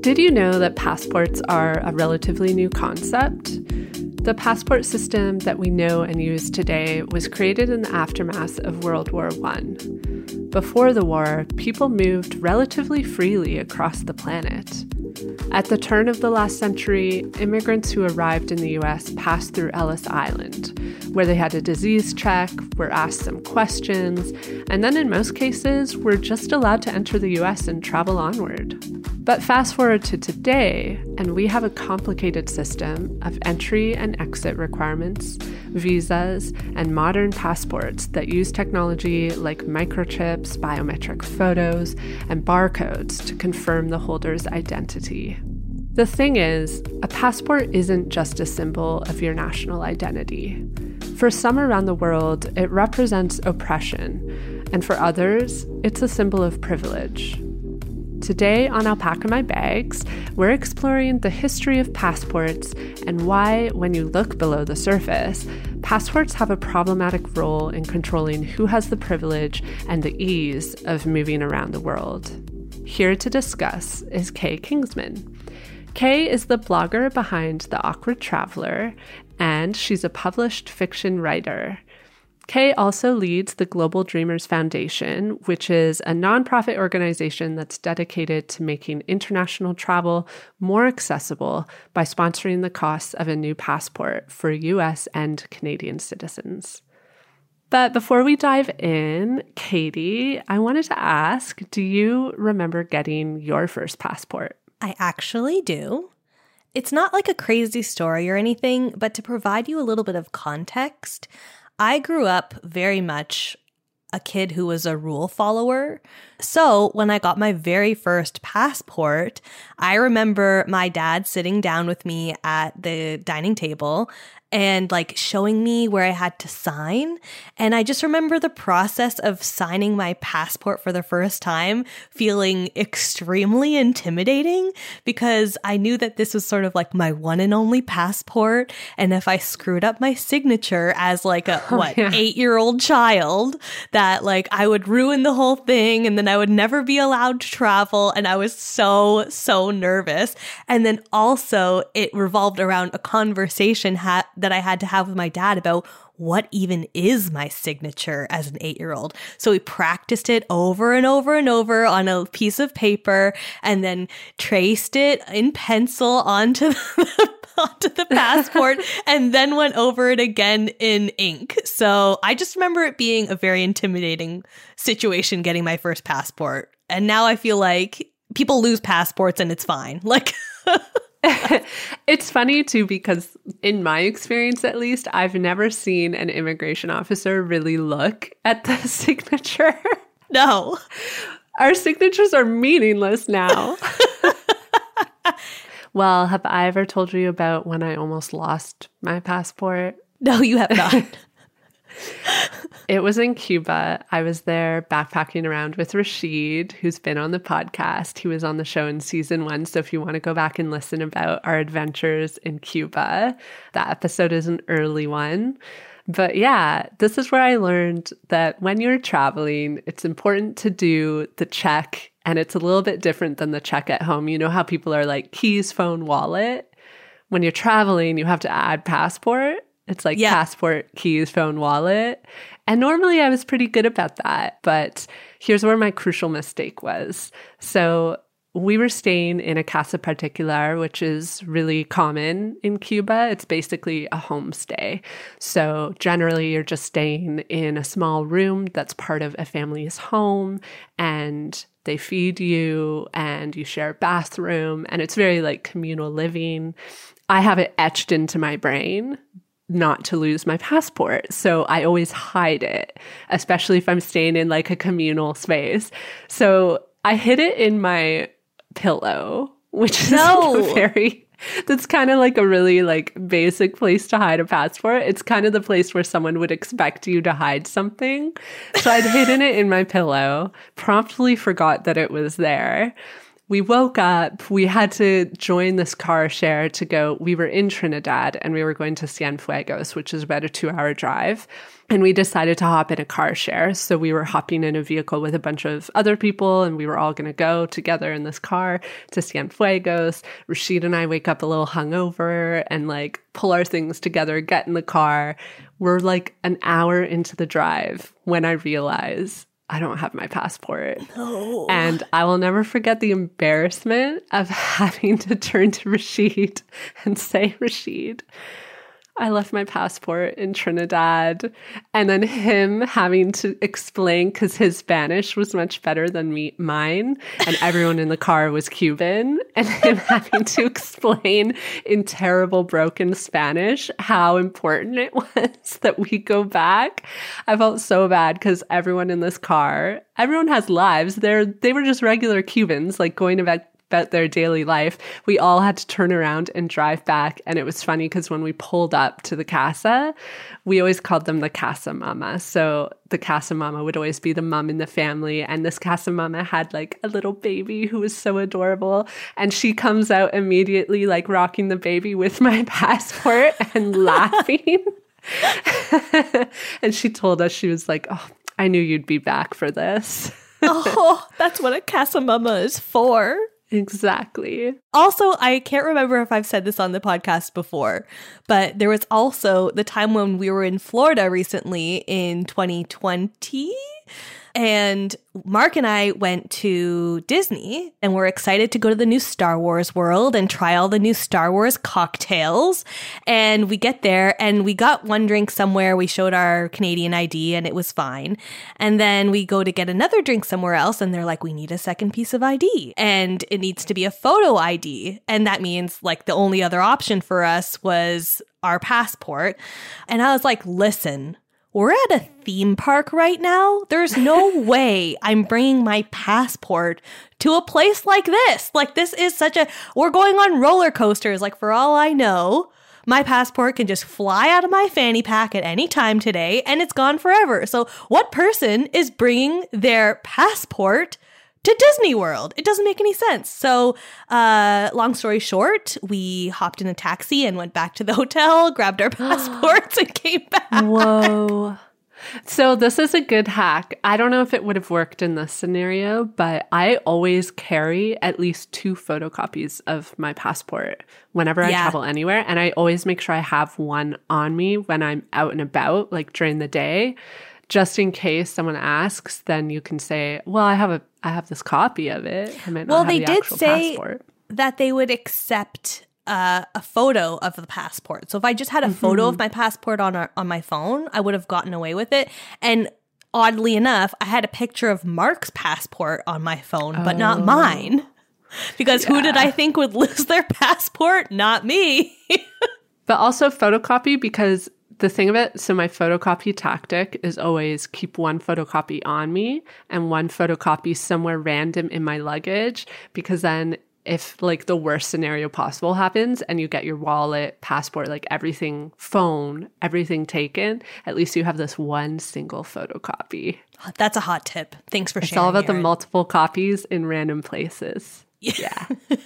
Did you know that passports are a relatively new concept? The passport system that we know and use today was created in the aftermath of World War I. Before the war, people moved relatively freely across the planet. At the turn of the last century, immigrants who arrived in the US passed through Ellis Island, where they had a disease check, were asked some questions, and then in most cases were just allowed to enter the US and travel onward. But fast forward to today, and we have a complicated system of entry and exit requirements, visas, and modern passports that use technology like microchips, biometric photos, and barcodes to confirm the holder's identity. The thing is, a passport isn't just a symbol of your national identity. For some around the world, it represents oppression, and for others, it's a symbol of privilege. Today on Alpaca My Bags, we're exploring the history of passports and why, when you look below the surface, passports have a problematic role in controlling who has the privilege and the ease of moving around the world. Here to discuss is Kay Kingsman. Kay is the blogger behind The Awkward Traveler, and she's a published fiction writer. Kay also leads the Global Dreamers Foundation, which is a nonprofit organization that's dedicated to making international travel more accessible by sponsoring the costs of a new passport for US and Canadian citizens. But before we dive in, Katie, I wanted to ask do you remember getting your first passport? I actually do. It's not like a crazy story or anything, but to provide you a little bit of context, I grew up very much a kid who was a rule follower. So when I got my very first passport, I remember my dad sitting down with me at the dining table and like showing me where I had to sign. And I just remember the process of signing my passport for the first time feeling extremely intimidating because I knew that this was sort of like my one and only passport. And if I screwed up my signature as like a oh, what, yeah. eight year old child, that like I would ruin the whole thing and then I would never be allowed to travel. And I was so, so nervous. And then also it revolved around a conversation ha- that I had to have with my dad about what even is my signature as an eight year old. So we practiced it over and over and over on a piece of paper and then traced it in pencil onto the, onto the passport and then went over it again in ink. So I just remember it being a very intimidating situation getting my first passport. And now I feel like people lose passports and it's fine. Like, it's funny too because in my experience at least i've never seen an immigration officer really look at the signature. No. Our signatures are meaningless now. Well have i ever told you about when i almost lost my passport? No you have not it was in Cuba. I was there backpacking around with Rashid, who's been on the podcast. He was on the show in season one. So if you want to go back and listen about our adventures in Cuba, that episode is an early one. But yeah, this is where I learned that when you're traveling, it's important to do the check. And it's a little bit different than the check at home. You know how people are like keys, phone, wallet? When you're traveling, you have to add passport. It's like yeah. passport, keys, phone, wallet. And normally I was pretty good about that. But here's where my crucial mistake was. So we were staying in a casa particular, which is really common in Cuba. It's basically a homestay. So generally, you're just staying in a small room that's part of a family's home, and they feed you, and you share a bathroom, and it's very like communal living. I have it etched into my brain not to lose my passport. So I always hide it, especially if I'm staying in like a communal space. So I hid it in my pillow, which is no. like very that's kind of like a really like basic place to hide a passport. It's kind of the place where someone would expect you to hide something. So I'd hidden it in my pillow, promptly forgot that it was there. We woke up. We had to join this car share to go. We were in Trinidad and we were going to Cienfuegos, which is about a two hour drive. And we decided to hop in a car share. So we were hopping in a vehicle with a bunch of other people and we were all going to go together in this car to Cienfuegos. Rashid and I wake up a little hungover and like pull our things together, get in the car. We're like an hour into the drive when I realize I don't have my passport. No. And I will never forget the embarrassment of having to turn to Rashid and say, Rashid, I left my passport in Trinidad. And then him having to explain because his Spanish was much better than me, mine. And everyone in the car was Cuban. And him having to explain in terrible, broken Spanish how important it was that we go back. I felt so bad because everyone in this car, everyone has lives. They're, they were just regular Cubans, like going about about their daily life, we all had to turn around and drive back. And it was funny because when we pulled up to the casa, we always called them the casa mama. So the casa mama would always be the mom in the family. And this casa mama had like a little baby who was so adorable. And she comes out immediately, like rocking the baby with my passport and laughing. and she told us, she was like, Oh, I knew you'd be back for this. oh, that's what a casa mama is for. Exactly. Also, I can't remember if I've said this on the podcast before, but there was also the time when we were in Florida recently in 2020 and Mark and I went to Disney and we're excited to go to the new Star Wars world and try all the new Star Wars cocktails. And we get there and we got one drink somewhere. We showed our Canadian ID and it was fine. And then we go to get another drink somewhere else and they're like, we need a second piece of ID and it needs to be a photo ID. And that means like the only other option for us was our passport. And I was like, listen, we're at a theme park right now. There's no way I'm bringing my passport to a place like this. Like, this is such a, we're going on roller coasters. Like, for all I know, my passport can just fly out of my fanny pack at any time today and it's gone forever. So, what person is bringing their passport to Disney World. It doesn't make any sense. So, uh, long story short, we hopped in a taxi and went back to the hotel, grabbed our passports, and came back. Whoa. So, this is a good hack. I don't know if it would have worked in this scenario, but I always carry at least two photocopies of my passport whenever I travel anywhere. And I always make sure I have one on me when I'm out and about, like during the day. Just in case someone asks, then you can say, "Well, I have a, I have this copy of it." I might not Well, they the did say passport. that they would accept uh, a photo of the passport. So if I just had a photo Mm-hmm. of my passport on our, on my phone, I would have gotten away with it. And oddly enough, I had a picture of Mark's passport on my phone, but not mine. Because who did Oh. I think would lose their passport? Not me. But also photocopy because the thing of it, so my photocopy tactic is always keep one photocopy on me and one photocopy somewhere random in my luggage because then if like the worst scenario possible happens and you get your wallet, passport, like everything, phone, everything taken, at least you have this one single photocopy. That's a hot tip. Thanks for It's sharing. It's all about the multiple copies in random places. Yeah.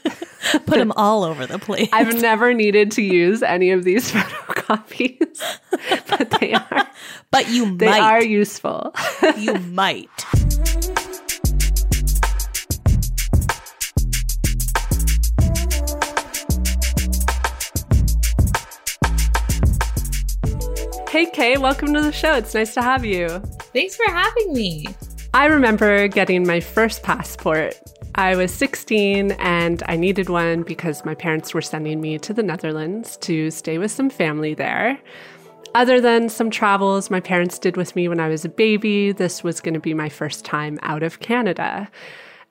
Put them all over the place. I've never needed to use any of these photocopies, but they are but you might they might. are useful. you might. hey Kay, welcome to the show. It's nice to have you. Thanks for having me. I remember getting my first passport. I was 16 and I needed one because my parents were sending me to the Netherlands to stay with some family there. Other than some travels my parents did with me when I was a baby, this was going to be my first time out of Canada.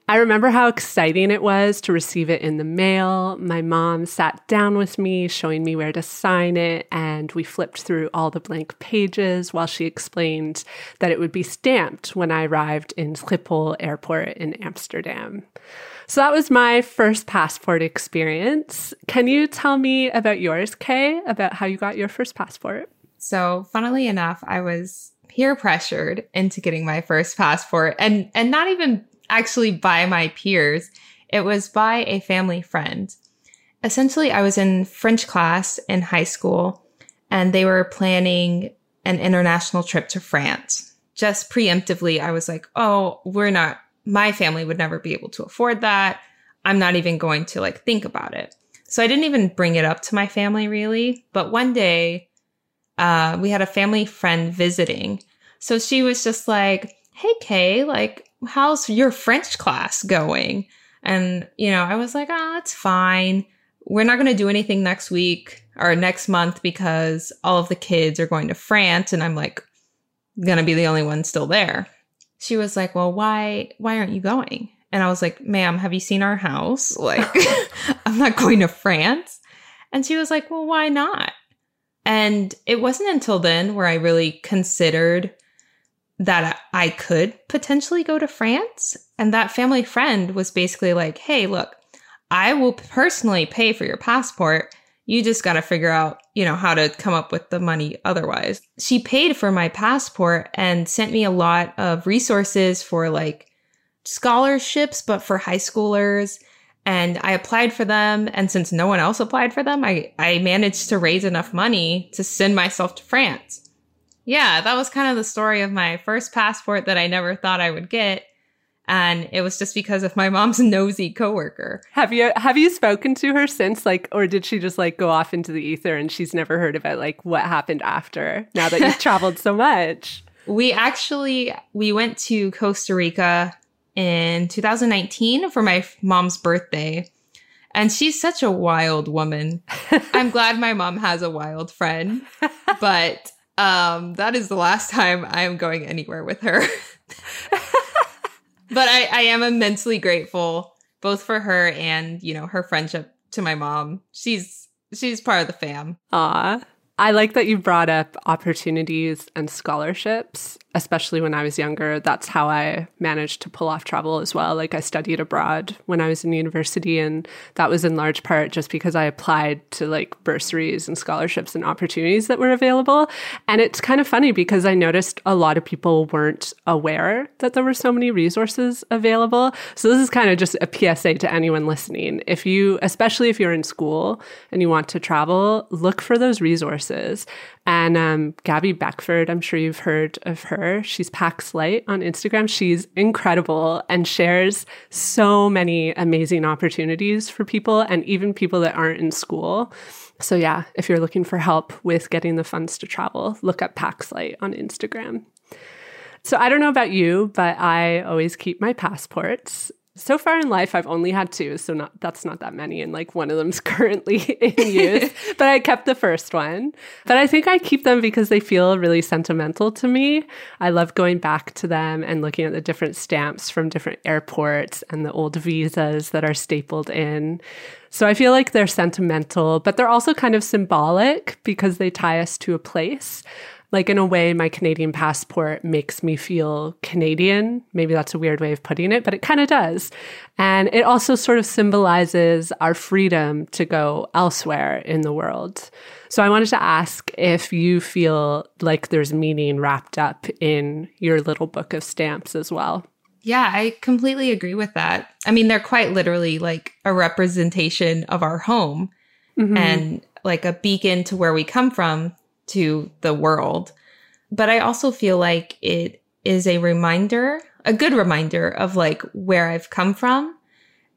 I remember how exciting it was to receive it in the mail. My mom sat down with me, showing me where to sign it, and we flipped through all the blank pages while she explained that it would be stamped when I arrived in Schiphol Airport in Amsterdam. So that was my first passport experience. Can you tell me about yours, Kay, about how you got your first passport? So, funnily enough, I was peer pressured into getting my first passport and and not even actually by my peers. It was by a family friend. Essentially, I was in French class in high school and they were planning an international trip to France. Just preemptively, I was like, oh, we're not, my family would never be able to afford that. I'm not even going to like think about it. So I didn't even bring it up to my family really. But one day, uh, we had a family friend visiting. So she was just like, Hey, Kay, like, how's your French class going? And, you know, I was like, Oh, it's fine. We're not going to do anything next week or next month because all of the kids are going to France. And I'm like, going to be the only one still there. She was like, Well, why, why aren't you going? And I was like, ma'am, have you seen our house? Like, I'm not going to France. And she was like, well, why not? And it wasn't until then where I really considered that I could potentially go to France. And that family friend was basically like, hey, look, I will personally pay for your passport. You just got to figure out, you know, how to come up with the money otherwise. She paid for my passport and sent me a lot of resources for like scholarships, but for high schoolers. And I applied for them. And since no one else applied for them, I, I managed to raise enough money to send myself to France. Yeah, that was kind of the story of my first passport that I never thought I would get. And it was just because of my mom's nosy coworker. Have you have you spoken to her since like or did she just like go off into the ether and she's never heard about like what happened after now that you've traveled so much? We actually we went to Costa Rica in 2019 for my mom's birthday. And she's such a wild woman. I'm glad my mom has a wild friend, but um, that is the last time I am going anywhere with her. but I, I am immensely grateful both for her and you know her friendship to my mom. She's she's part of the fam. Ah, I like that you brought up opportunities and scholarships especially when I was younger, that's how I managed to pull off travel as well. Like I studied abroad when I was in university, and that was in large part just because I applied to like bursaries and scholarships and opportunities that were available. And it's kind of funny because I noticed a lot of people weren't aware that there were so many resources available. So this is kind of just a PSA to anyone listening. If you, especially if you're in school and you want to travel, look for those resources. And um, Gabby Beckford, I'm sure you've heard of her. She's Packs Light on Instagram. She's incredible and shares so many amazing opportunities for people and even people that aren't in school. So, yeah, if you're looking for help with getting the funds to travel, look up Packs Light on Instagram. So, I don't know about you, but I always keep my passports so far in life i've only had two so not that's not that many and like one of them's currently in use. But i kept the first one. But i think i keep them because they feel really sentimental to me. I love going back to them and looking at the different stamps from different airports and the old visas that are stapled in. So I feel like they're sentimental, but they're also kind of symbolic because they tie us to a place. Like, in a way, my Canadian passport makes me feel Canadian. Maybe that's a weird way of putting it, but it kind of does. And it also sort of symbolizes our freedom to go elsewhere in the world. So I wanted to ask if you feel like there's meaning wrapped up in your little book of stamps as well. Yeah, I completely agree with that. I mean, they're quite literally like a representation of our home mm-hmm. and like a beacon to where we come from to the world. But I also feel like it is a reminder, a good reminder of like where I've come from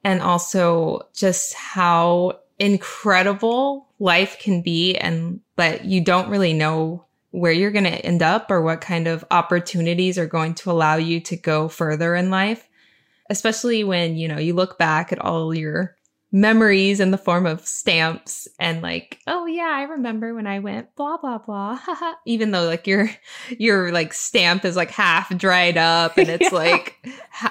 and also just how incredible life can be and that you don't really know where you're going to end up or what kind of opportunities are going to allow you to go further in life especially when you know you look back at all your memories in the form of stamps and like, oh yeah, I remember when I went blah blah blah. Even though like your your like stamp is like half dried up and it's yeah. like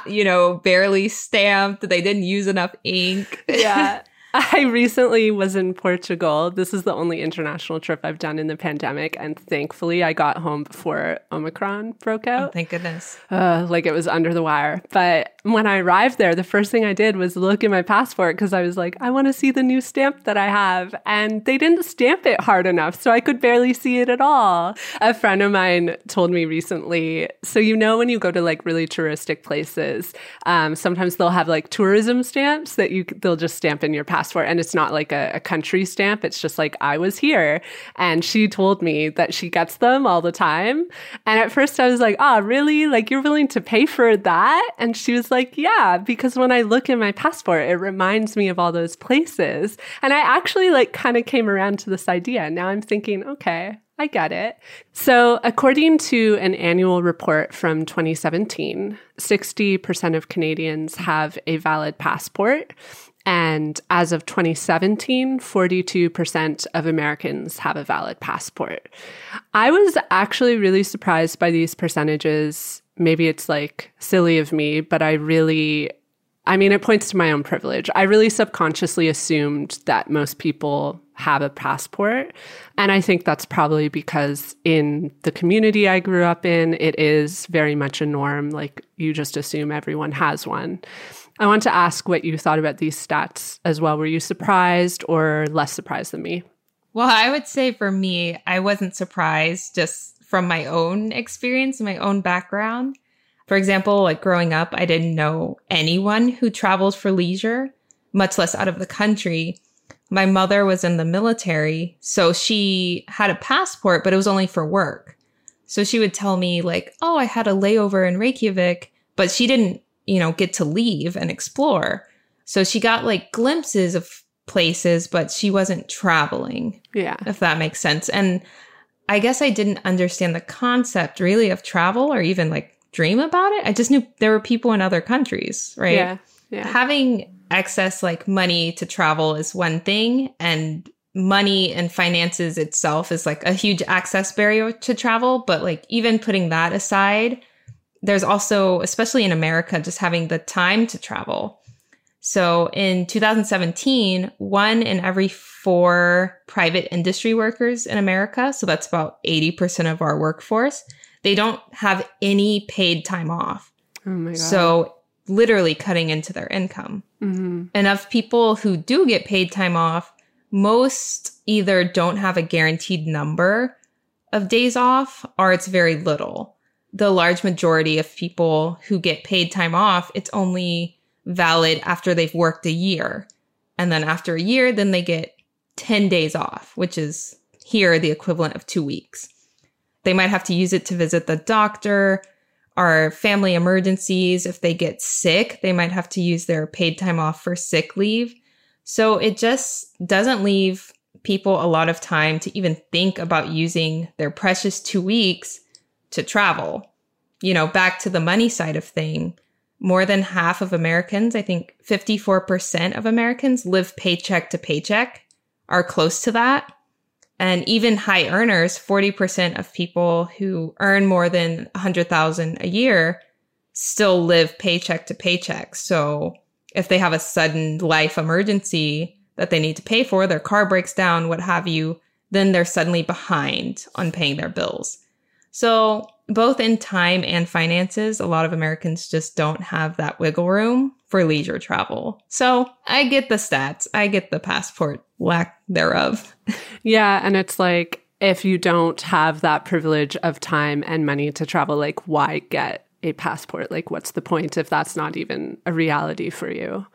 you know, barely stamped. They didn't use enough ink. Yeah. I recently was in Portugal. This is the only international trip I've done in the pandemic. And thankfully, I got home before Omicron broke out. Oh, thank goodness. Uh, like it was under the wire. But when I arrived there, the first thing I did was look at my passport because I was like, I want to see the new stamp that I have. And they didn't stamp it hard enough. So I could barely see it at all. A friend of mine told me recently so, you know, when you go to like really touristic places, um, sometimes they'll have like tourism stamps that you they'll just stamp in your passport passport and it's not like a, a, country stamp. It's just like, I was here. And she told me that she gets them all the time. And at first I was like, oh, really? Like, you're willing to pay for that? And she was like, yeah, because when I look in my passport, it reminds me of all those places. And I actually like kind of came around to this idea. Now I'm thinking, okay, I get it. So, according to an annual report from 2017, 60% of Canadians have a valid passport. And as of 2017, 42% of Americans have a valid passport. I was actually really surprised by these percentages. Maybe it's like silly of me, but I really, I mean, it points to my own privilege. I really subconsciously assumed that most people have a passport. And I think that's probably because in the community I grew up in, it is very much a norm. Like you just assume everyone has one. I want to ask what you thought about these stats as well. Were you surprised or less surprised than me? Well, I would say for me, I wasn't surprised just from my own experience, and my own background. For example, like growing up, I didn't know anyone who traveled for leisure, much less out of the country. My mother was in the military, so she had a passport, but it was only for work. So she would tell me, like, oh, I had a layover in Reykjavik, but she didn't you know, get to leave and explore. So she got like glimpses of places, but she wasn't traveling. Yeah. If that makes sense. And I guess I didn't understand the concept really of travel or even like dream about it. I just knew there were people in other countries, right? Yeah. Yeah. Having excess like money to travel is one thing and money and finances itself is like a huge access barrier to travel, but like even putting that aside, there's also, especially in America, just having the time to travel. So in 2017, one in every four private industry workers in America, so that's about 80% of our workforce, they don't have any paid time off. Oh my God. So literally cutting into their income. Mm-hmm. And of people who do get paid time off, most either don't have a guaranteed number of days off or it's very little the large majority of people who get paid time off, it's only valid after they've worked a year. And then after a year, then they get 10 days off, which is here the equivalent of two weeks. They might have to use it to visit the doctor or family emergencies. If they get sick, they might have to use their paid time off for sick leave. So it just doesn't leave people a lot of time to even think about using their precious two weeks to travel. You know, back to the money side of thing, more than half of Americans, I think 54% of Americans live paycheck to paycheck, are close to that. And even high earners, 40% of people who earn more than 100,000 a year still live paycheck to paycheck. So if they have a sudden life emergency that they need to pay for, their car breaks down, what have you, then they're suddenly behind on paying their bills. So, both in time and finances, a lot of Americans just don't have that wiggle room for leisure travel. So, I get the stats, I get the passport lack thereof. yeah. And it's like, if you don't have that privilege of time and money to travel, like, why get a passport? Like, what's the point if that's not even a reality for you?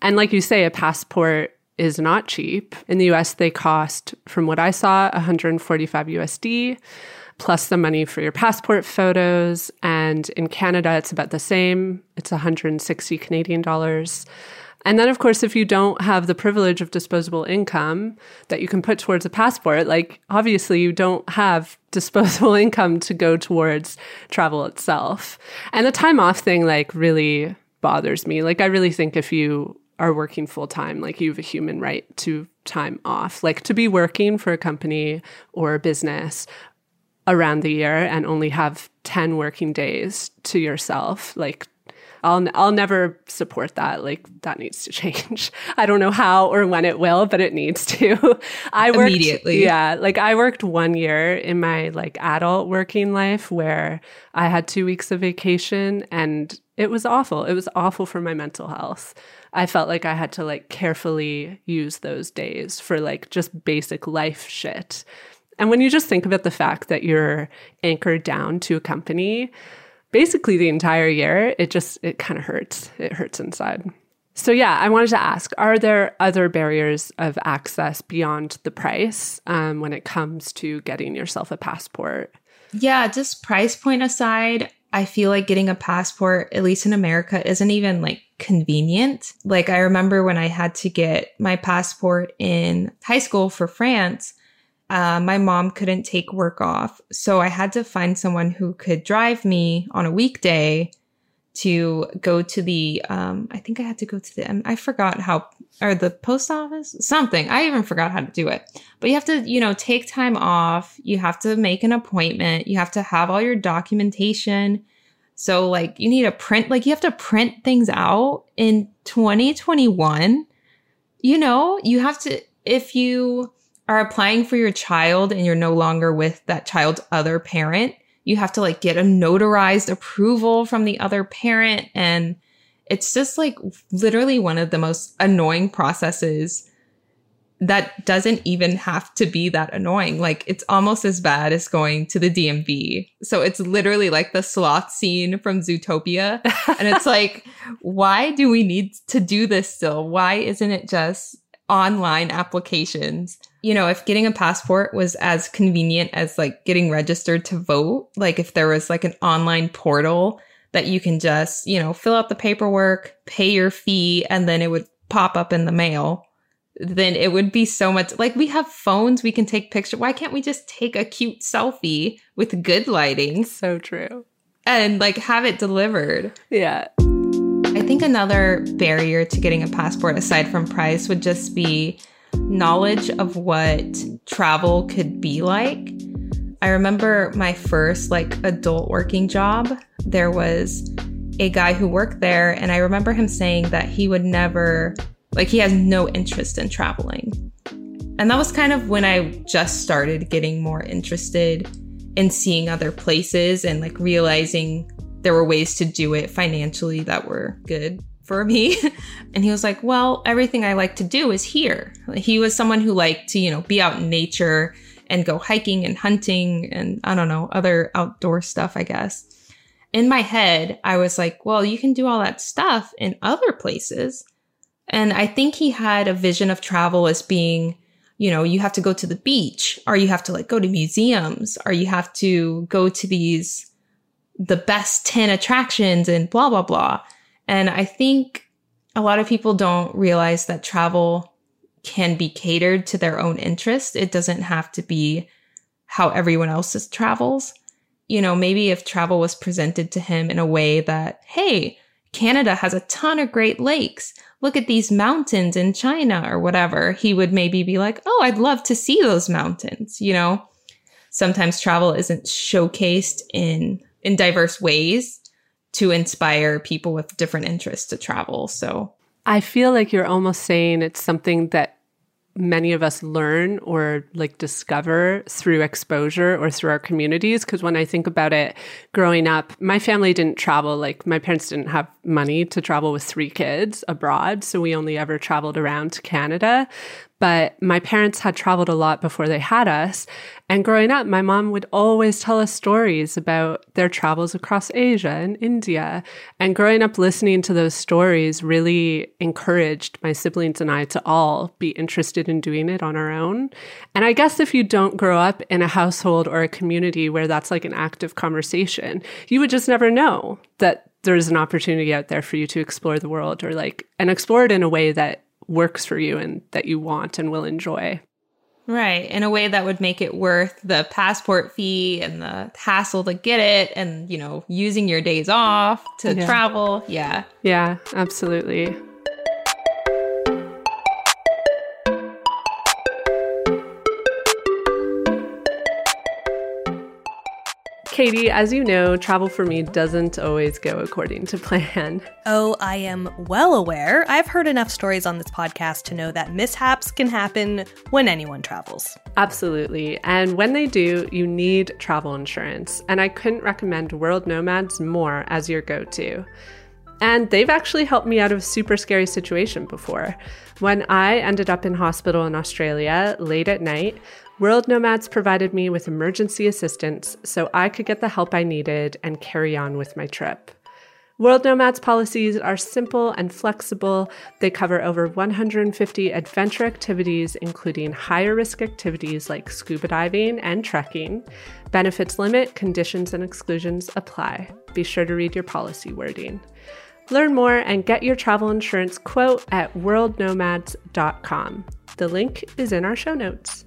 And like you say, a passport is not cheap. In the US, they cost, from what I saw, 145 USD plus the money for your passport photos. And in Canada, it's about the same. It's 160 Canadian dollars. And then, of course, if you don't have the privilege of disposable income that you can put towards a passport, like obviously you don't have disposable income to go towards travel itself. And the time off thing, like, really bothers me. Like, I really think if you are working full time, like, you have a human right to time off, like to be working for a company or a business around the year and only have 10 working days to yourself like I'll I'll never support that. Like that needs to change. I don't know how or when it will, but it needs to. I worked, immediately. Yeah, like I worked one year in my like adult working life where I had 2 weeks of vacation and it was awful. It was awful for my mental health. I felt like I had to like carefully use those days for like just basic life shit. And when you just think about the fact that you're anchored down to a company basically the entire year, it just it kind of hurts. It hurts inside. So yeah, I wanted to ask: Are there other barriers of access beyond the price um, when it comes to getting yourself a passport? Yeah, just price point aside, I feel like getting a passport, at least in America, isn't even like convenient. Like I remember when I had to get my passport in high school for France, uh, my mom couldn't take work off. So I had to find someone who could drive me on a weekday to go to the, um, I think I had to go to the, I forgot how, or the post office, something. I even forgot how to do it. But you have to, you know, take time off. You have to make an appointment. You have to have all your documentation. So, like, you need to print, like, you have to print things out in 2021. You know, you have to, if you, are applying for your child and you're no longer with that child's other parent, you have to like get a notarized approval from the other parent. And it's just like literally one of the most annoying processes that doesn't even have to be that annoying. Like it's almost as bad as going to the DMV. So it's literally like the sloth scene from Zootopia. and it's like, why do we need to do this still? Why isn't it just online applications. You know, if getting a passport was as convenient as like getting registered to vote, like if there was like an online portal that you can just, you know, fill out the paperwork, pay your fee, and then it would pop up in the mail, then it would be so much like we have phones, we can take pictures. Why can't we just take a cute selfie with good lighting? So true. And like have it delivered. Yeah. Another barrier to getting a passport aside from price would just be knowledge of what travel could be like. I remember my first like adult working job. There was a guy who worked there and I remember him saying that he would never like he has no interest in traveling. And that was kind of when I just started getting more interested in seeing other places and like realizing there were ways to do it financially that were good for me. and he was like, Well, everything I like to do is here. He was someone who liked to, you know, be out in nature and go hiking and hunting and I don't know, other outdoor stuff, I guess. In my head, I was like, Well, you can do all that stuff in other places. And I think he had a vision of travel as being, you know, you have to go to the beach or you have to like go to museums or you have to go to these the best 10 attractions and blah, blah, blah. And I think a lot of people don't realize that travel can be catered to their own interest. It doesn't have to be how everyone else's travels. You know, maybe if travel was presented to him in a way that, hey, Canada has a ton of great lakes. Look at these mountains in China or whatever. He would maybe be like, oh, I'd love to see those mountains. You know, sometimes travel isn't showcased in in diverse ways to inspire people with different interests to travel. So I feel like you're almost saying it's something that many of us learn or like discover through exposure or through our communities. Cause when I think about it growing up, my family didn't travel. Like my parents didn't have money to travel with three kids abroad. So we only ever traveled around to Canada. But my parents had traveled a lot before they had us. And growing up, my mom would always tell us stories about their travels across Asia and India. And growing up listening to those stories really encouraged my siblings and I to all be interested in doing it on our own. And I guess if you don't grow up in a household or a community where that's like an active conversation, you would just never know that there's an opportunity out there for you to explore the world or like, and explore it in a way that works for you and that you want and will enjoy. Right. In a way that would make it worth the passport fee and the hassle to get it and, you know, using your days off to yeah. travel. Yeah. Yeah, absolutely. Katie, as you know, travel for me doesn't always go according to plan. Oh, I am well aware. I've heard enough stories on this podcast to know that mishaps can happen when anyone travels. Absolutely. And when they do, you need travel insurance. And I couldn't recommend World Nomads more as your go to. And they've actually helped me out of a super scary situation before. When I ended up in hospital in Australia late at night, World Nomads provided me with emergency assistance so I could get the help I needed and carry on with my trip. World Nomads policies are simple and flexible. They cover over 150 adventure activities, including higher risk activities like scuba diving and trekking. Benefits limit, conditions and exclusions apply. Be sure to read your policy wording. Learn more and get your travel insurance quote at worldnomads.com. The link is in our show notes.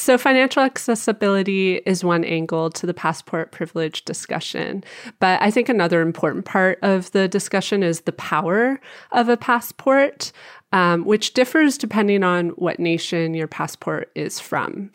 So, financial accessibility is one angle to the passport privilege discussion. But I think another important part of the discussion is the power of a passport, um, which differs depending on what nation your passport is from.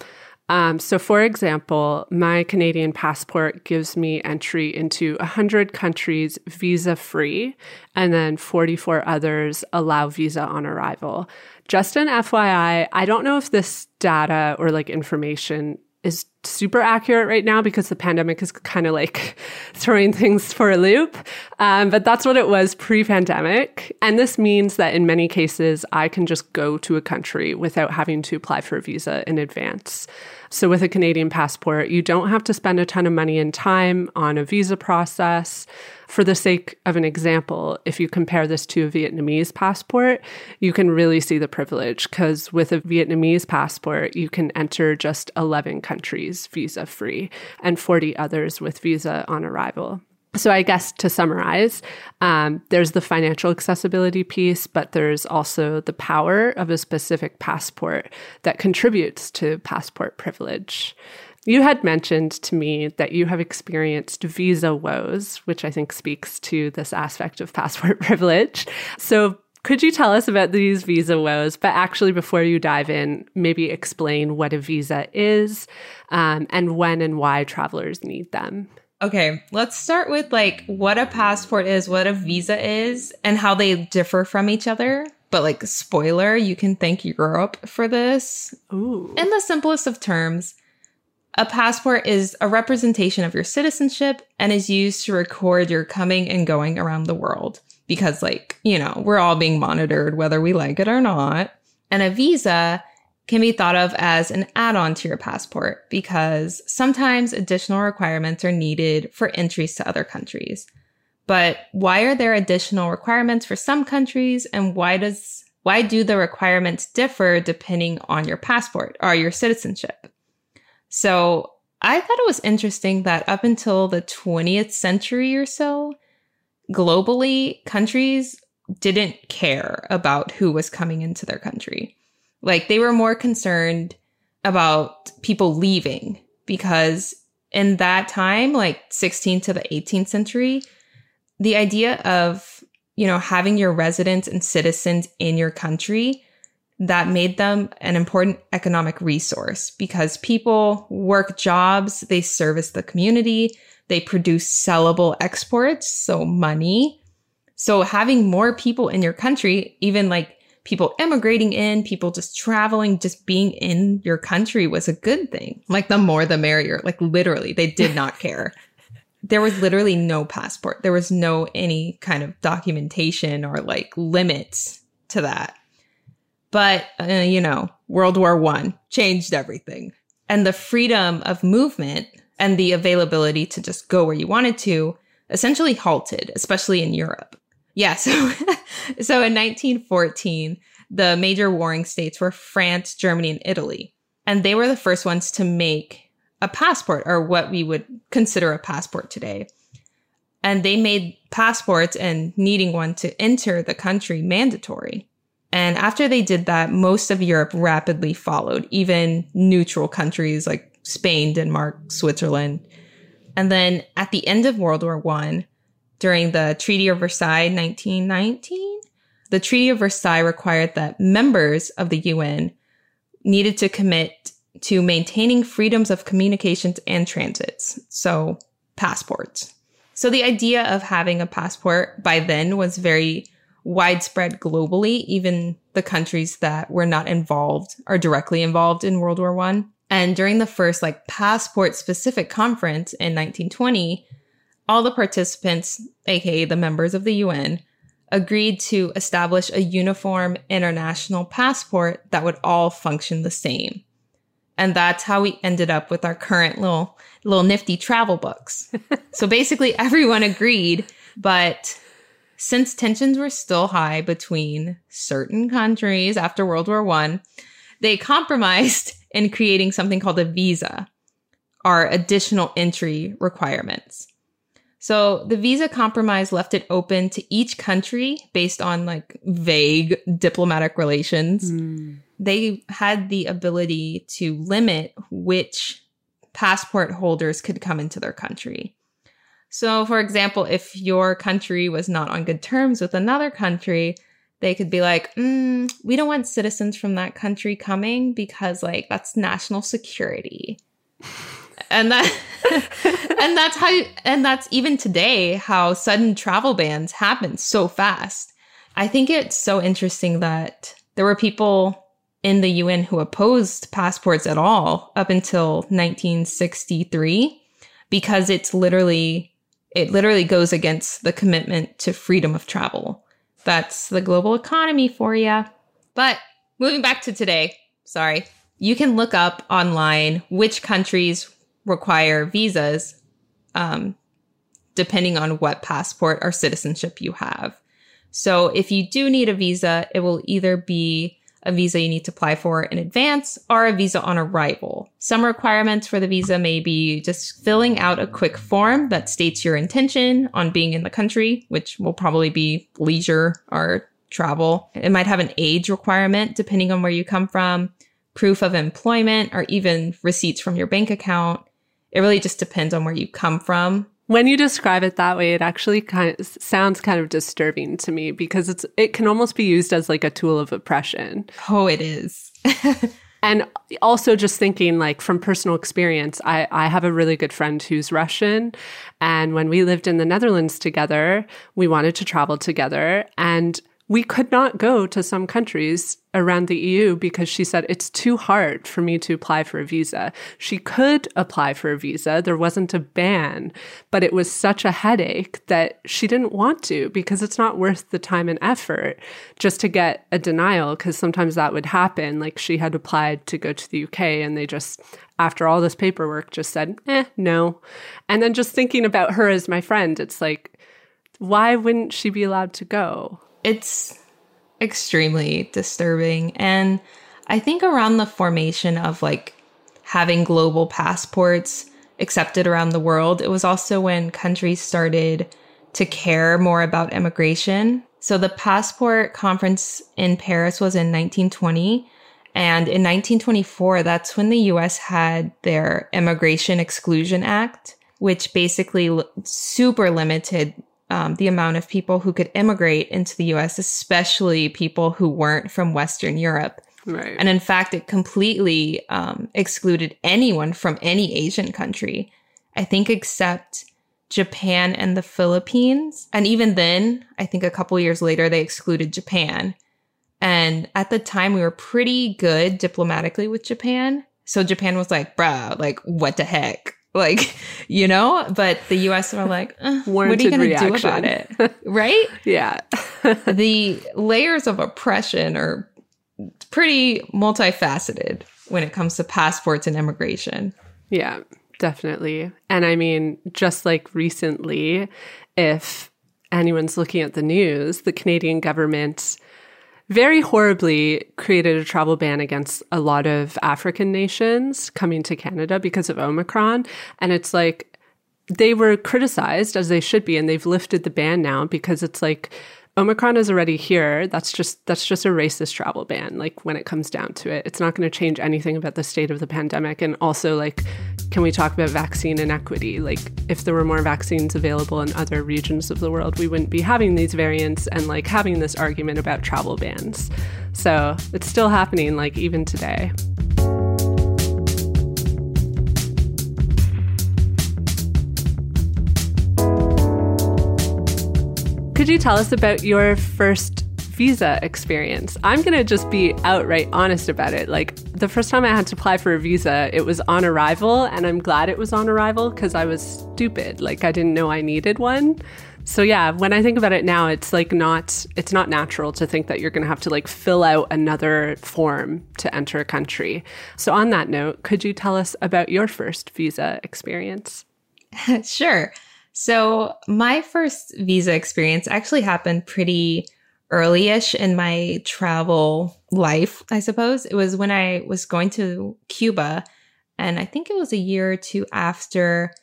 Um, so, for example, my Canadian passport gives me entry into 100 countries visa free, and then 44 others allow visa on arrival. Just an FYI, I don't know if this data or like information is super accurate right now because the pandemic is kind of like throwing things for a loop. Um, but that's what it was pre pandemic. And this means that in many cases, I can just go to a country without having to apply for a visa in advance. So, with a Canadian passport, you don't have to spend a ton of money and time on a visa process. For the sake of an example, if you compare this to a Vietnamese passport, you can really see the privilege because with a Vietnamese passport, you can enter just 11 countries visa free and 40 others with visa on arrival. So, I guess to summarize, um, there's the financial accessibility piece, but there's also the power of a specific passport that contributes to passport privilege. You had mentioned to me that you have experienced visa woes, which I think speaks to this aspect of passport privilege. So, could you tell us about these visa woes? But actually, before you dive in, maybe explain what a visa is um, and when and why travelers need them. Okay, let's start with like what a passport is, what a visa is, and how they differ from each other. But like spoiler, you can thank Europe for this. Ooh. In the simplest of terms, a passport is a representation of your citizenship and is used to record your coming and going around the world. Because like, you know, we're all being monitored whether we like it or not. And a visa can be thought of as an add-on to your passport because sometimes additional requirements are needed for entries to other countries. But why are there additional requirements for some countries and why does why do the requirements differ depending on your passport or your citizenship? So, I thought it was interesting that up until the 20th century or so, globally, countries didn't care about who was coming into their country. Like they were more concerned about people leaving because in that time, like 16th to the 18th century, the idea of, you know, having your residents and citizens in your country that made them an important economic resource because people work jobs, they service the community, they produce sellable exports, so money. So having more people in your country, even like people immigrating in, people just traveling, just being in your country was a good thing. Like the more the merrier. Like literally, they did not care. there was literally no passport. There was no any kind of documentation or like limits to that. But uh, you know, World War 1 changed everything. And the freedom of movement and the availability to just go where you wanted to essentially halted, especially in Europe. Yeah. So, so in 1914, the major warring states were France, Germany, and Italy. And they were the first ones to make a passport or what we would consider a passport today. And they made passports and needing one to enter the country mandatory. And after they did that, most of Europe rapidly followed, even neutral countries like Spain, Denmark, Switzerland. And then at the end of World War One, during the Treaty of Versailles 1919, the Treaty of Versailles required that members of the UN needed to commit to maintaining freedoms of communications and transits. So, passports. So, the idea of having a passport by then was very widespread globally, even the countries that were not involved are directly involved in World War One. And during the first like passport specific conference in 1920, all the participants, aka the members of the UN, agreed to establish a uniform international passport that would all function the same. And that's how we ended up with our current little little nifty travel books. so basically everyone agreed, but since tensions were still high between certain countries after World War 1, they compromised in creating something called a visa, our additional entry requirements. So the visa compromise left it open to each country based on like vague diplomatic relations. Mm. They had the ability to limit which passport holders could come into their country. So, for example, if your country was not on good terms with another country, they could be like, mm, we don't want citizens from that country coming because, like, that's national security. And that and that's how and that's even today how sudden travel bans happen so fast. I think it's so interesting that there were people in the UN who opposed passports at all up until 1963 because it's literally it literally goes against the commitment to freedom of travel. That's the global economy for you. But moving back to today, sorry. You can look up online which countries require visas um, depending on what passport or citizenship you have. So if you do need a visa, it will either be a visa you need to apply for in advance or a visa on arrival. Some requirements for the visa may be just filling out a quick form that states your intention on being in the country, which will probably be leisure or travel. It might have an age requirement depending on where you come from, proof of employment, or even receipts from your bank account. It really just depends on where you come from. When you describe it that way, it actually kind of sounds kind of disturbing to me because it's it can almost be used as like a tool of oppression. Oh, it is. and also just thinking like from personal experience, I, I have a really good friend who's Russian. And when we lived in the Netherlands together, we wanted to travel together. And we could not go to some countries around the EU because she said it's too hard for me to apply for a visa. She could apply for a visa. There wasn't a ban, but it was such a headache that she didn't want to because it's not worth the time and effort just to get a denial because sometimes that would happen. Like she had applied to go to the UK and they just, after all this paperwork, just said, eh, no. And then just thinking about her as my friend, it's like, why wouldn't she be allowed to go? it's extremely disturbing. And I think around the formation of like having global passports accepted around the world, it was also when countries started to care more about immigration. So the passport conference in Paris was in 1920. And in 1924, that's when the US had their Immigration Exclusion Act, which basically super limited um, the amount of people who could immigrate into the US, especially people who weren't from Western Europe. Right. And in fact, it completely um, excluded anyone from any Asian country, I think, except Japan and the Philippines. And even then, I think a couple years later, they excluded Japan. And at the time, we were pretty good diplomatically with Japan. So Japan was like, bruh, like, what the heck? Like you know but the us are like uh, what are you going to do about it? Right? Yeah. The layers of oppression are pretty multifaceted when it comes to passports and immigration. Yeah definitely. And i mean just like recently if anyone's looking at the news the canadian government very horribly created a travel ban against a lot of African nations coming to Canada because of Omicron. And it's like they were criticized as they should be, and they've lifted the ban now because it's like Omicron is already here. That's just that's just a racist travel ban. Like when it comes down to it, it's not going to change anything about the state of the pandemic. And also, like, can we talk about vaccine inequity? Like, if there were more vaccines available in other regions of the world, we wouldn't be having these variants and like having this argument about travel bans. So it's still happening, like even today. Could you tell us about your first visa experience? I'm going to just be outright honest about it. Like the first time I had to apply for a visa, it was on arrival, and I'm glad it was on arrival because I was stupid. Like I didn't know I needed one. So yeah, when I think about it now, it's like not it's not natural to think that you're going to have to like fill out another form to enter a country. So on that note, could you tell us about your first visa experience? sure. So, my first visa experience actually happened pretty early-ish in my travel life, I suppose. It was when I was going to Cuba, and I think it was a year or two after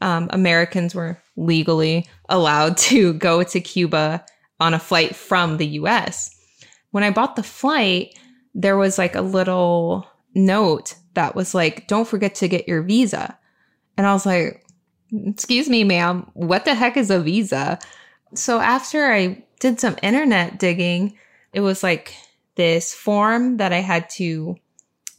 um, Americans were legally allowed to go to Cuba on a flight from the US. When I bought the flight, there was like a little note that was like, don't forget to get your visa. And I was like, Excuse me, ma'am, what the heck is a visa? So after I did some internet digging, it was like this form that I had to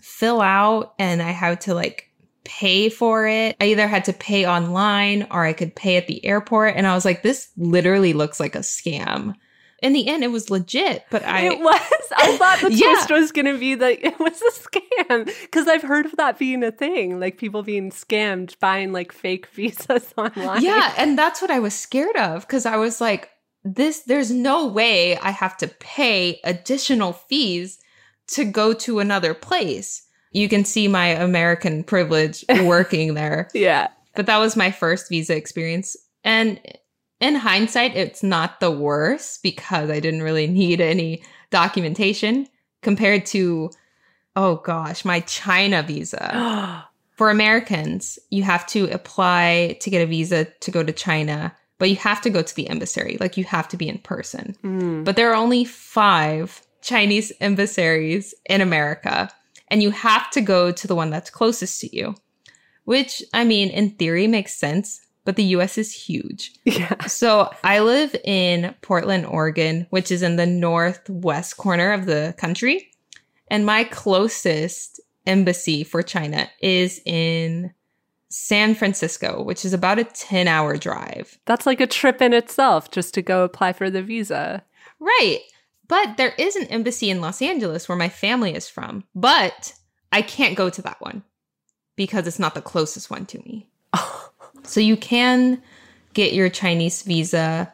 fill out and I had to like pay for it. I either had to pay online or I could pay at the airport. And I was like, this literally looks like a scam in the end, it was legit. But I it was. I thought the yeah. twist was going to be that it was a scam because I've heard of that being a thing, like people being scammed buying like fake visas online. Yeah, and that's what I was scared of because I was like, this. There's no way I have to pay additional fees to go to another place. You can see my American privilege working there. yeah. But that was my first visa experience. And in hindsight, it's not the worst because I didn't really need any documentation compared to, oh gosh, my China visa. For Americans, you have to apply to get a visa to go to China, but you have to go to the embassy. Like you have to be in person. Mm. But there are only five Chinese embassies in America, and you have to go to the one that's closest to you, which I mean, in theory, makes sense but the US is huge. Yeah. So I live in Portland, Oregon, which is in the northwest corner of the country. And my closest embassy for China is in San Francisco, which is about a 10 hour drive. That's like a trip in itself just to go apply for the visa. Right. But there is an embassy in Los Angeles where my family is from, but I can't go to that one because it's not the closest one to me. So you can get your Chinese visa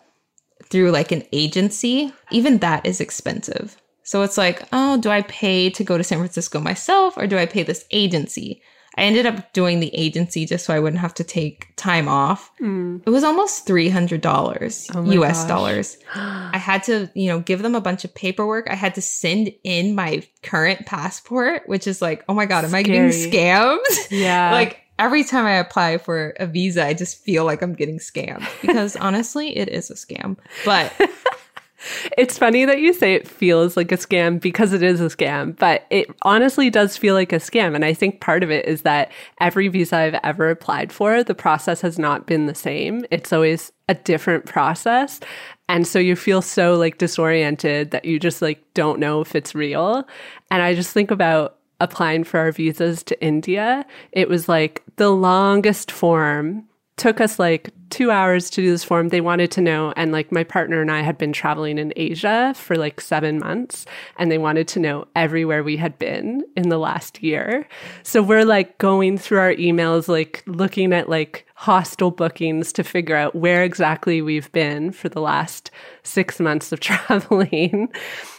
through like an agency. Even that is expensive. So it's like, oh, do I pay to go to San Francisco myself or do I pay this agency? I ended up doing the agency just so I wouldn't have to take time off. Mm. It was almost $300 oh US gosh. dollars. I had to, you know, give them a bunch of paperwork. I had to send in my current passport, which is like, oh my God, am Scary. I getting scammed? Yeah. like every time I apply for a visa, I just feel like I'm getting scammed because honestly, it is a scam. But it's funny that you say it feels like a scam because it is a scam, but it honestly does feel like a scam. And I think part of it is that every visa I've ever applied for, the process has not been the same. It's always a different process. And so you feel so like disoriented that you just like don't know if it's real. And I just think about applying for our visas to India. It was like the longest form. Took us like two hours to do this form. They wanted to know, and like my partner and I had been traveling in Asia for like seven months, and they wanted to know everywhere we had been in the last year. So we're like going through our emails, like looking at like hostel bookings to figure out where exactly we've been for the last six months of traveling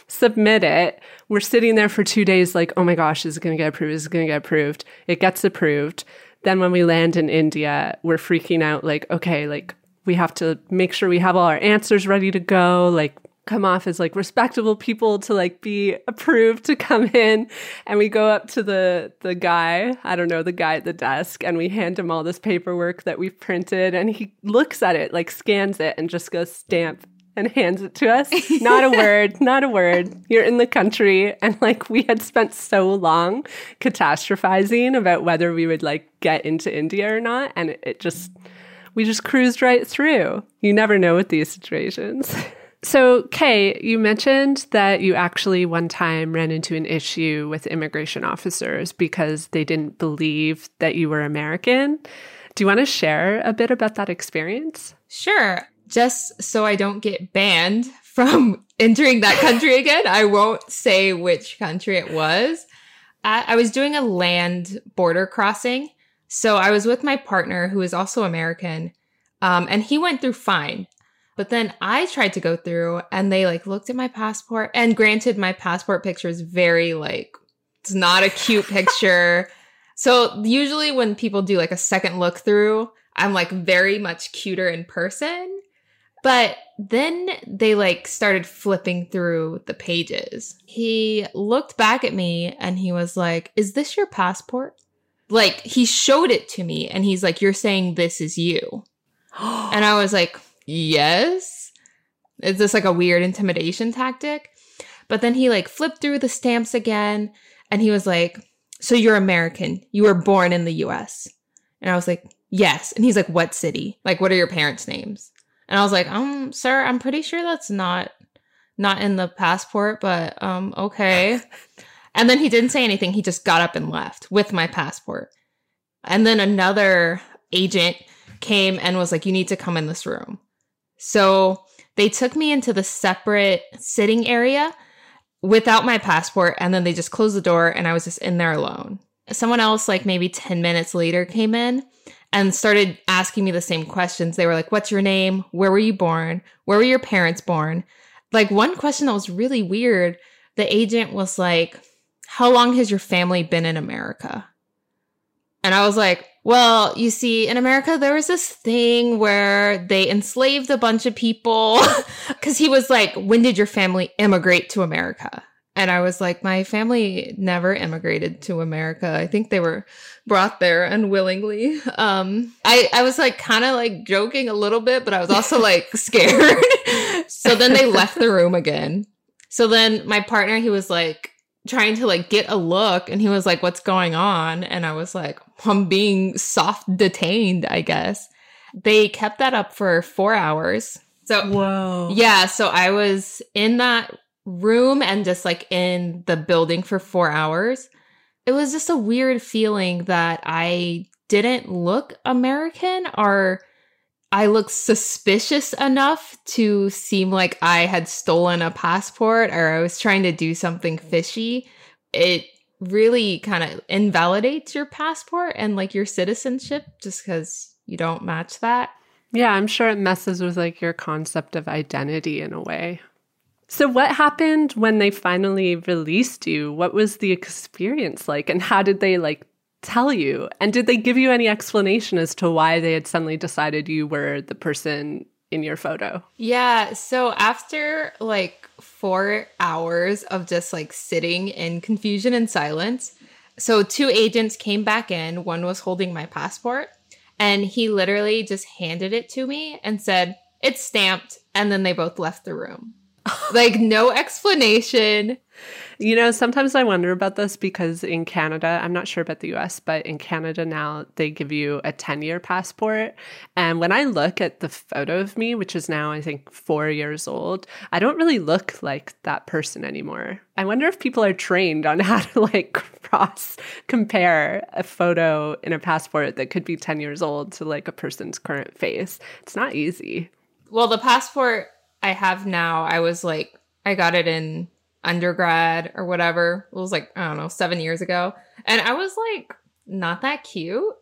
submit it. We're sitting there for two days, like, oh my gosh, is it going to get approved? Is it going to get approved? It gets approved. Then when we land in India, we're freaking out, like, okay, like, we have to make sure we have all our answers ready to go, like, come off as like respectable people to like be approved to come in and we go up to the the guy i don't know the guy at the desk and we hand him all this paperwork that we've printed and he looks at it like scans it and just goes stamp and hands it to us. Not a word, not a word. You're in the country. And like we had spent so long catastrophizing about whether we would like get into India or not. And it, it just, we just cruised right through. You never know with these situations. So, Kay, you mentioned that you actually one time ran into an issue with immigration officers because they didn't believe that you were American. Do you want to share a bit about that experience? Sure. Just so I don't get banned from entering that country again, I won't say which country it was. I, I was doing a land border crossing. So I was with my partner, who is also American, um, and he went through fine. But then I tried to go through and they like looked at my passport and granted my passport picture is very like it's not a cute picture. So usually when people do like a second look through, I'm like very much cuter in person. But then they like started flipping through the pages. He looked back at me and he was like, "Is this your passport?" Like he showed it to me and he's like, "You're saying this is you." and I was like, yes. Is this like a weird intimidation tactic? But then he like flipped through the stamps again and he was like, So you're American. You were born in the US. And I was like, Yes. And he's like, What city? Like, what are your parents' names? And I was like, Um, sir, I'm pretty sure that's not not in the passport, but um, okay. and then he didn't say anything. He just got up and left with my passport. And then another agent came and was like, You need to come in this room. So they took me into the separate sitting area without my passport and then they just closed the door and I was just in there alone. Someone else like maybe 10 minutes later came in and started asking me the same questions. They were like, "What's your name? Where were you born? Where were your parents born?" Like one question that was really weird, the agent was like, "How long has your family been in America?" And I was like, well, you see, in America, there was this thing where they enslaved a bunch of people. Cause he was like, when did your family immigrate to America? And I was like, my family never immigrated to America. I think they were brought there unwillingly. Um, I, I was like kind of like joking a little bit, but I was also like scared. so then they left the room again. So then my partner, he was like, trying to like get a look and he was like what's going on and i was like i'm being soft detained i guess they kept that up for four hours so whoa yeah so i was in that room and just like in the building for four hours it was just a weird feeling that i didn't look american or I looked suspicious enough to seem like I had stolen a passport or I was trying to do something fishy. It really kind of invalidates your passport and like your citizenship just because you don't match that. Yeah, I'm sure it messes with like your concept of identity in a way. So, what happened when they finally released you? What was the experience like, and how did they like tell you? And did they give you any explanation as to why they had suddenly decided you were the person in your photo? Yeah. So after like four hours of just like sitting in confusion and silence, so two agents came back in. One was holding my passport, and he literally just handed it to me and said, It's stamped. And then they both left the room. Like, no explanation. You know, sometimes I wonder about this because in Canada, I'm not sure about the US, but in Canada now, they give you a 10 year passport. And when I look at the photo of me, which is now, I think, four years old, I don't really look like that person anymore. I wonder if people are trained on how to like cross compare a photo in a passport that could be 10 years old to like a person's current face. It's not easy. Well, the passport I have now, I was like, I got it in undergrad or whatever. It was like, I don't know, seven years ago. And I was like, not that cute.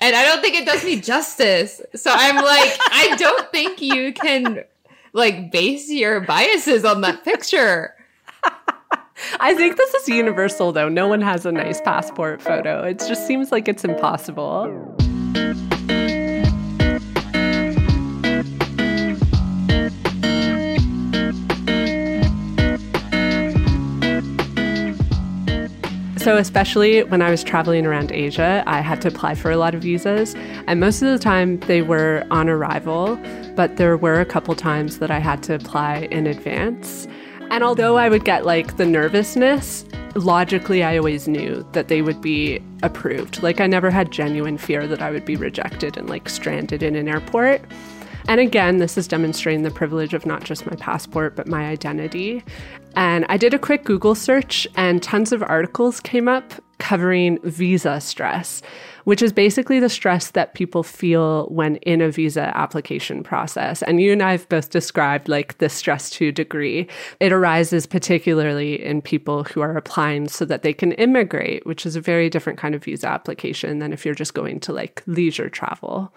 And I don't think it does me justice. So I'm like, I don't think you can like base your biases on that picture. I think this is universal though. No one has a nice passport photo. It just seems like it's impossible. So, especially when I was traveling around Asia, I had to apply for a lot of visas, and most of the time they were on arrival, but there were a couple times that I had to apply in advance. And although I would get like the nervousness, logically, I always knew that they would be approved. Like, I never had genuine fear that I would be rejected and like stranded in an airport. And again, this is demonstrating the privilege of not just my passport, but my identity. And I did a quick Google search, and tons of articles came up covering visa stress, which is basically the stress that people feel when in a visa application process. And you and I have both described like this stress to degree. It arises particularly in people who are applying so that they can immigrate, which is a very different kind of visa application than if you're just going to like leisure travel.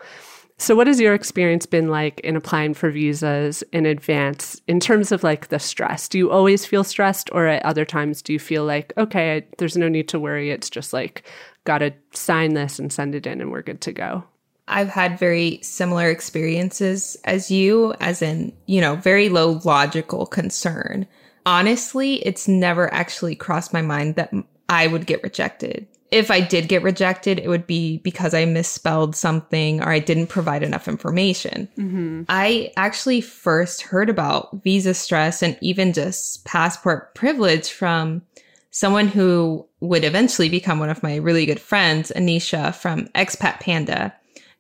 So, what has your experience been like in applying for visas in advance in terms of like the stress? Do you always feel stressed, or at other times do you feel like, okay, there's no need to worry? It's just like, got to sign this and send it in, and we're good to go? I've had very similar experiences as you, as in, you know, very low logical concern. Honestly, it's never actually crossed my mind that I would get rejected if I did get rejected, it would be because I misspelled something or I didn't provide enough information. Mm-hmm. I actually first heard about visa stress and even just passport privilege from someone who would eventually become one of my really good friends, Anisha from Expat Panda.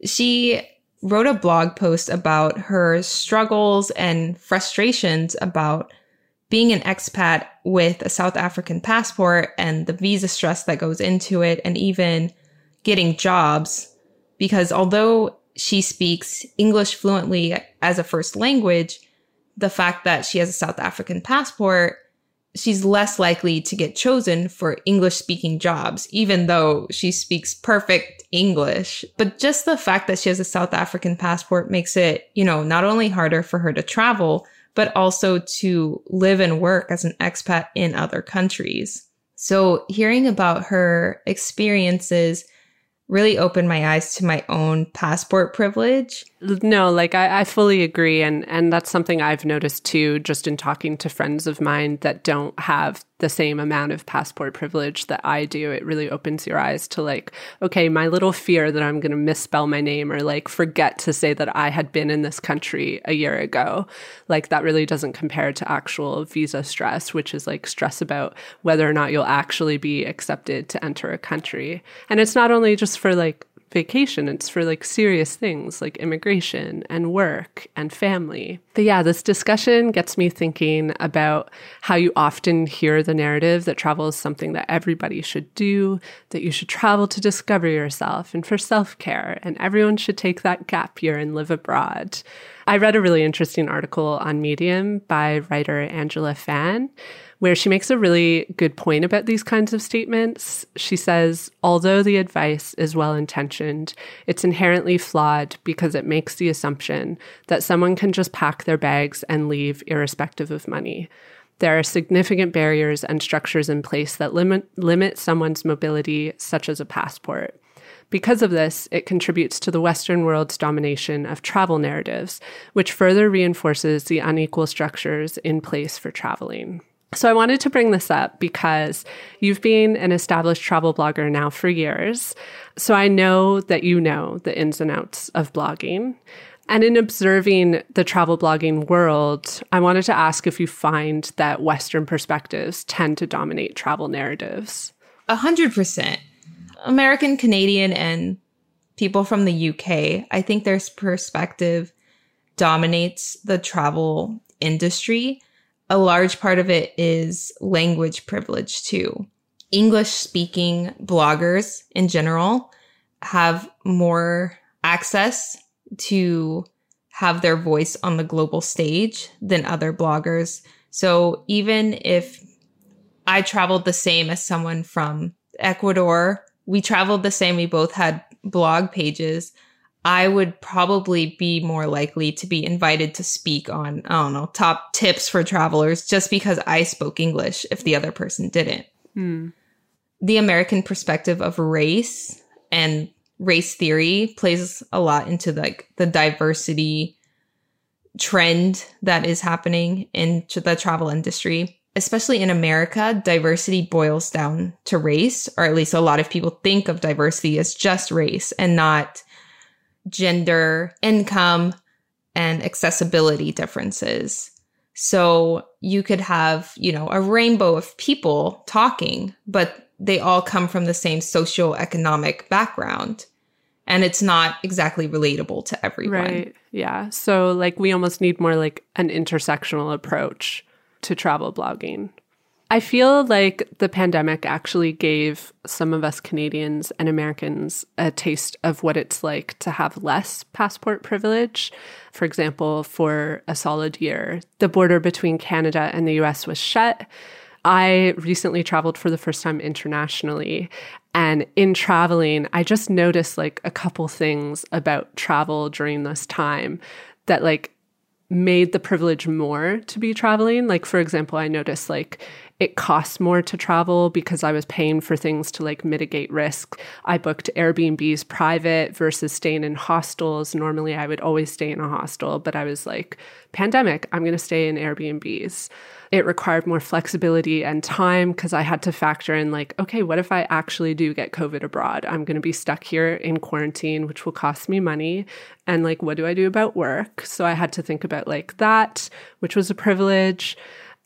She wrote a blog post about her struggles and frustrations about being an expat with a South African passport and the visa stress that goes into it, and even getting jobs. Because although she speaks English fluently as a first language, the fact that she has a South African passport, she's less likely to get chosen for English speaking jobs, even though she speaks perfect English. But just the fact that she has a South African passport makes it, you know, not only harder for her to travel, but also to live and work as an expat in other countries. So hearing about her experiences really opened my eyes to my own passport privilege. No, like I, I, fully agree. And, and that's something I've noticed too, just in talking to friends of mine that don't have the same amount of passport privilege that I do. It really opens your eyes to like, okay, my little fear that I'm going to misspell my name or like forget to say that I had been in this country a year ago. Like that really doesn't compare to actual visa stress, which is like stress about whether or not you'll actually be accepted to enter a country. And it's not only just for like vacation. It's for like serious things like immigration and work and family. But yeah, this discussion gets me thinking about how you often hear the narrative that travel is something that everybody should do, that you should travel to discover yourself and for self care, and everyone should take that gap year and live abroad. I read a really interesting article on Medium by writer Angela Fan where she makes a really good point about these kinds of statements. She says, although the advice is well intentioned, it's inherently flawed because it makes the assumption that someone can just pack their bags and leave irrespective of money. There are significant barriers and structures in place that limit, limit someone's mobility, such as a passport. Because of this, it contributes to the Western world's domination of travel narratives, which further reinforces the unequal structures in place for traveling. So I wanted to bring this up because you've been an established travel blogger now for years. So I know that you know the ins and outs of blogging. And in observing the travel blogging world, I wanted to ask if you find that Western perspectives tend to dominate travel narratives. A hundred percent. American, Canadian, and people from the UK, I think their perspective dominates the travel industry a large part of it is language privilege too. English speaking bloggers in general have more access to have their voice on the global stage than other bloggers. So even if I traveled the same as someone from Ecuador, we traveled the same, we both had blog pages. I would probably be more likely to be invited to speak on, I don't know, top tips for travelers just because I spoke English if the other person didn't. Hmm. The American perspective of race and race theory plays a lot into like the diversity trend that is happening in the travel industry. especially in America, diversity boils down to race, or at least a lot of people think of diversity as just race and not gender, income, and accessibility differences. So you could have, you know, a rainbow of people talking, but they all come from the same socioeconomic background. And it's not exactly relatable to everyone. Right. Yeah. So, like, we almost need more like an intersectional approach to travel blogging. I feel like the pandemic actually gave some of us Canadians and Americans a taste of what it's like to have less passport privilege. For example, for a solid year, the border between Canada and the US was shut. I recently traveled for the first time internationally. And in traveling, I just noticed like a couple things about travel during this time that like made the privilege more to be traveling. Like, for example, I noticed like it costs more to travel because I was paying for things to like mitigate risk. I booked Airbnbs private versus staying in hostels. Normally, I would always stay in a hostel, but I was like, pandemic, I'm going to stay in Airbnbs. It required more flexibility and time because I had to factor in, like, okay, what if I actually do get COVID abroad? I'm going to be stuck here in quarantine, which will cost me money. And, like, what do I do about work? So I had to think about, like, that, which was a privilege.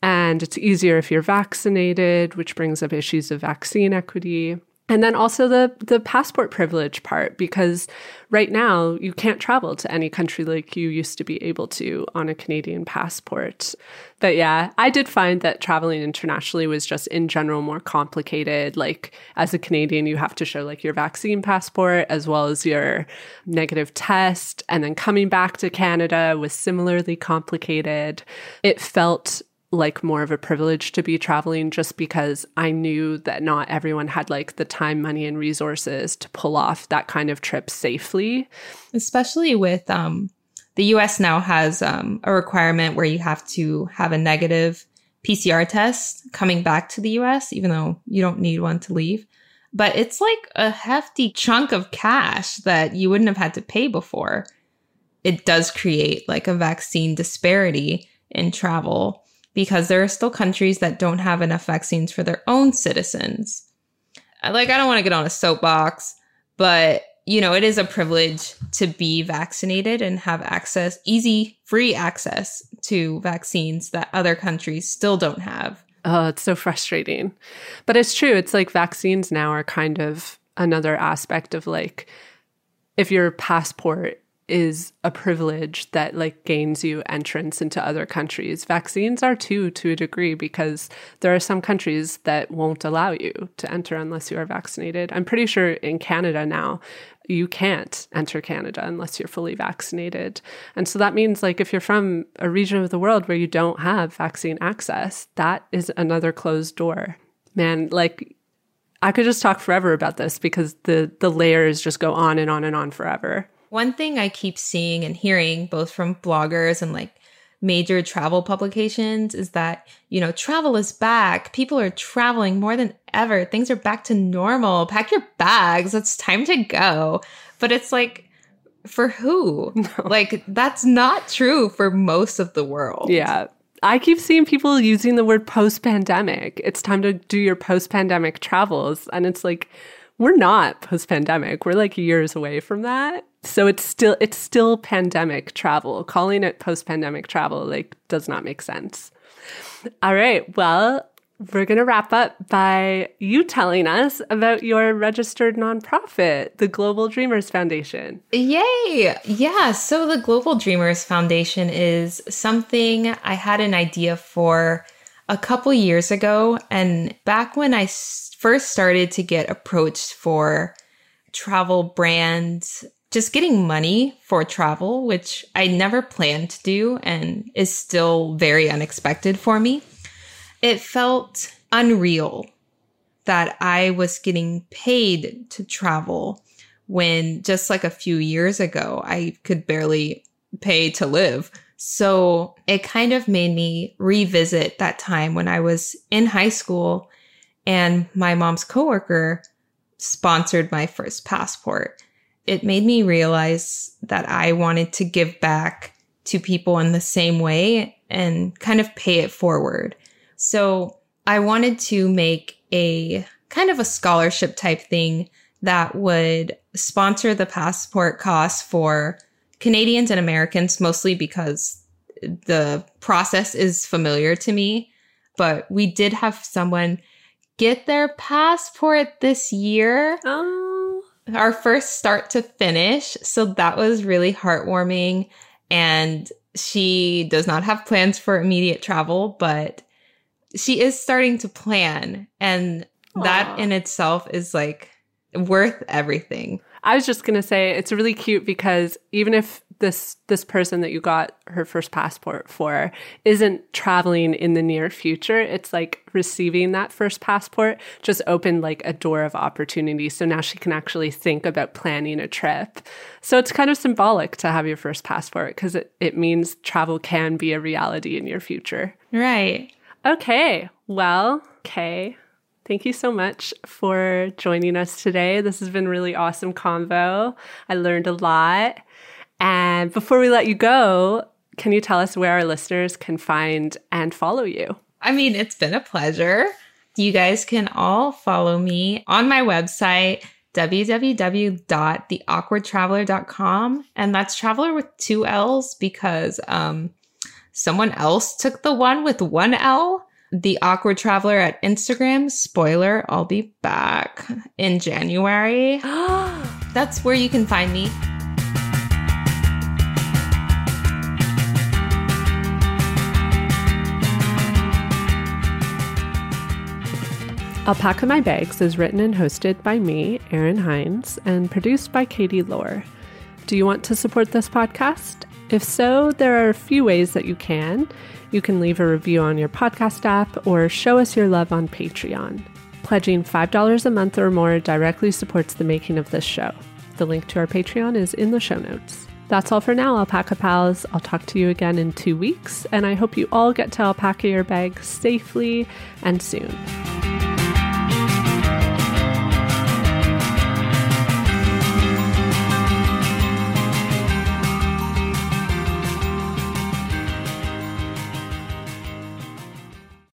And it's easier if you're vaccinated, which brings up issues of vaccine equity. And then also the the passport privilege part because right now you can't travel to any country like you used to be able to on a Canadian passport. But yeah, I did find that traveling internationally was just in general more complicated. Like as a Canadian, you have to show like your vaccine passport as well as your negative test and then coming back to Canada was similarly complicated. It felt like more of a privilege to be traveling just because I knew that not everyone had like the time, money, and resources to pull off that kind of trip safely. Especially with um, the US now has um, a requirement where you have to have a negative PCR test coming back to the US, even though you don't need one to leave. But it's like a hefty chunk of cash that you wouldn't have had to pay before. It does create like a vaccine disparity in travel because there are still countries that don't have enough vaccines for their own citizens. Like, I don't want to get on a soapbox, but you know, it is a privilege to be vaccinated and have access, easy, free access to vaccines that other countries still don't have. Oh, it's so frustrating. But it's true. It's like vaccines now are kind of another aspect of like, if your passport is a privilege that like gains you entrance into other countries. Vaccines are too to a degree because there are some countries that won't allow you to enter unless you are vaccinated. I'm pretty sure in Canada now you can't enter Canada unless you're fully vaccinated. And so that means like if you're from a region of the world where you don't have vaccine access, that is another closed door. Man, like I could just talk forever about this because the the layers just go on and on and on forever. One thing I keep seeing and hearing both from bloggers and like major travel publications is that, you know, travel is back. People are traveling more than ever. Things are back to normal. Pack your bags. It's time to go. But it's like, for who? No. Like, that's not true for most of the world. Yeah. I keep seeing people using the word post pandemic. It's time to do your post pandemic travels. And it's like, we're not post pandemic. We're like years away from that. So it's still it's still pandemic travel. Calling it post-pandemic travel like does not make sense. All right. Well, we're going to wrap up by you telling us about your registered nonprofit, the Global Dreamers Foundation. Yay! Yeah, so the Global Dreamers Foundation is something I had an idea for a couple years ago and back when I first started to get approached for travel brands just getting money for travel, which I never planned to do and is still very unexpected for me, it felt unreal that I was getting paid to travel when just like a few years ago, I could barely pay to live. So it kind of made me revisit that time when I was in high school and my mom's coworker sponsored my first passport it made me realize that I wanted to give back to people in the same way and kind of pay it forward. So I wanted to make a kind of a scholarship type thing that would sponsor the passport costs for Canadians and Americans, mostly because the process is familiar to me. But we did have someone get their passport this year. Oh. Our first start to finish. So that was really heartwarming. And she does not have plans for immediate travel, but she is starting to plan. And Aww. that in itself is like worth everything. I was just going to say it's really cute because even if this this person that you got her first passport for isn't traveling in the near future, it's like receiving that first passport just opened like a door of opportunity. So now she can actually think about planning a trip. So it's kind of symbolic to have your first passport because it, it means travel can be a reality in your future. Right. Okay. Well, okay. Thank you so much for joining us today. This has been really awesome convo. I learned a lot. And before we let you go, can you tell us where our listeners can find and follow you? I mean, it's been a pleasure. You guys can all follow me on my website, www.theawkwardtraveler.com. And that's traveler with two L's because um, someone else took the one with one L. The Awkward Traveler at Instagram. Spoiler, I'll be back in January. That's where you can find me. Alpaca My Bags is written and hosted by me, Erin Hines, and produced by Katie Lohr. Do you want to support this podcast? If so, there are a few ways that you can. You can leave a review on your podcast app or show us your love on Patreon. Pledging $5 a month or more directly supports the making of this show. The link to our Patreon is in the show notes. That's all for now, Alpaca Pals. I'll talk to you again in two weeks, and I hope you all get to alpaca your bags safely and soon.